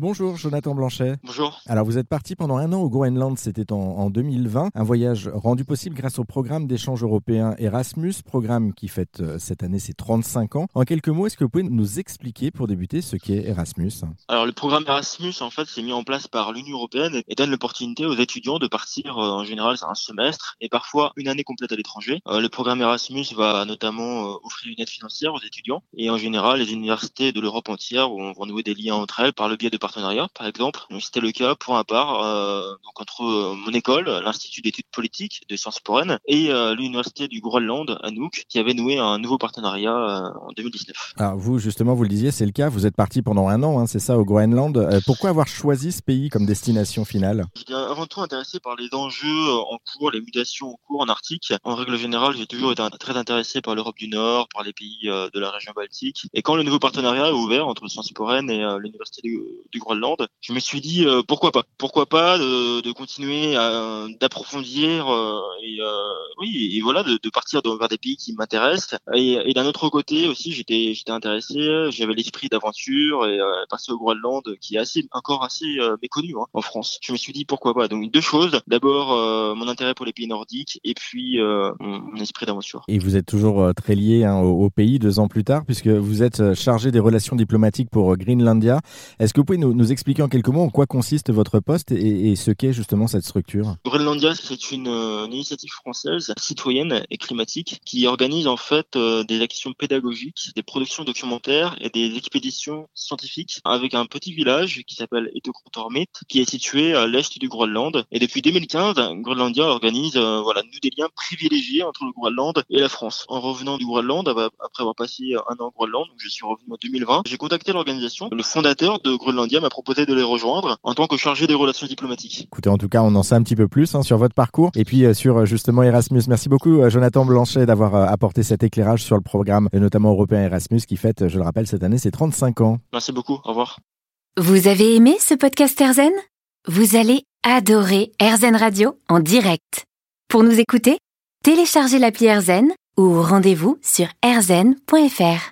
Bonjour Jonathan Blanchet. Bonjour. Alors vous êtes parti pendant un an au Groenland, c'était en, 2020, un voyage rendu possible grâce au programme d'échange européen Erasmus, programme qui fête euh, cette année ses 35 ans. En quelques mots, est-ce que vous pouvez nous expliquer pour débuter ce qu'est Erasmus? Alors le programme Erasmus en fait c'est mis en place par l'Union européenne et donne l'opportunité aux étudiants de partir euh, en général un semestre et parfois une année complète à l'étranger. Euh, le programme Erasmus va notamment offrir une aide financière aux étudiants et en général les universités de l'Europe entière vont nouer des liens entre elles par le biais de partenariat, par exemple. C'était le cas pour un part euh, donc entre euh, mon école, l'Institut d'études politiques de Sciences Po et euh, l'Université du Groenland à Nuuk, qui avait noué un nouveau partenariat en 2019. Alors vous, justement, vous le disiez, c'est le cas. Vous êtes parti pendant un an, hein, c'est ça, au Groenland. pourquoi avoir choisi ce pays comme destination finale? J'étais avant tout intéressé par les enjeux en cours, les mutations en cours en Arctique. En règle générale, j'ai toujours été très intéressé par l'Europe du Nord, par les pays de la région baltique. Et quand le nouveau partenariat est ouvert entre Sciences Po et l'Université du, du Groenland, je me suis dit euh, pourquoi pas, pourquoi pas de, de continuer d'approfondir euh, et euh, oui et voilà de, de partir vers des pays qui m'intéressent et, d'un autre côté aussi j'étais j'étais intéressé, j'avais l'esprit d'aventure et passer au Groenland qui est assez encore assez méconnu hein, en France. Je me suis dit pourquoi pas? Donc deux choses, d'abord mon intérêt pour les pays nordiques et puis mon, esprit d'aventure. Et vous êtes toujours très lié hein, au, pays deux ans plus tard puisque vous êtes chargé des relations diplomatiques pour Greenlandia. Est-ce que vous pouvez nous expliquer en quelques mots en quoi consiste votre poste et, ce qu'est justement cette structure Groenlandia, c'est une, euh, initiative française citoyenne et climatique qui organise en fait euh, des actions pédagogiques, des productions documentaires et des expéditions scientifiques avec un petit village qui s'appelle Etokortormit, qui est situé à l'est du Groenland. Et depuis 2015, Groenlandia organise euh, voilà nous des liens privilégiés entre le Groenland et la France. En revenant du Groenland, après avoir passé un an au Groenland, donc je suis revenu en 2020, j'ai contacté l'organisation. Le fondateur de Groenlandia m'a proposé de les rejoindre en tant que chargé des relations diplomatiques. En tout cas, on en sait un petit peu plus hein, sur votre parcours et puis euh, sur euh, justement Erasmus. Merci beaucoup, euh, Jonathan Blanchet, d'avoir apporté cet éclairage sur le programme, notamment européen Erasmus, qui fête, je le rappelle, cette année ses 35 ans. Merci beaucoup. Au revoir. Vous avez aimé ce podcast Erzen? Vous allez adorer Erzen Radio en direct. Pour nous écouter, téléchargez l'appli Erzen ou rendez-vous sur erzen.fr.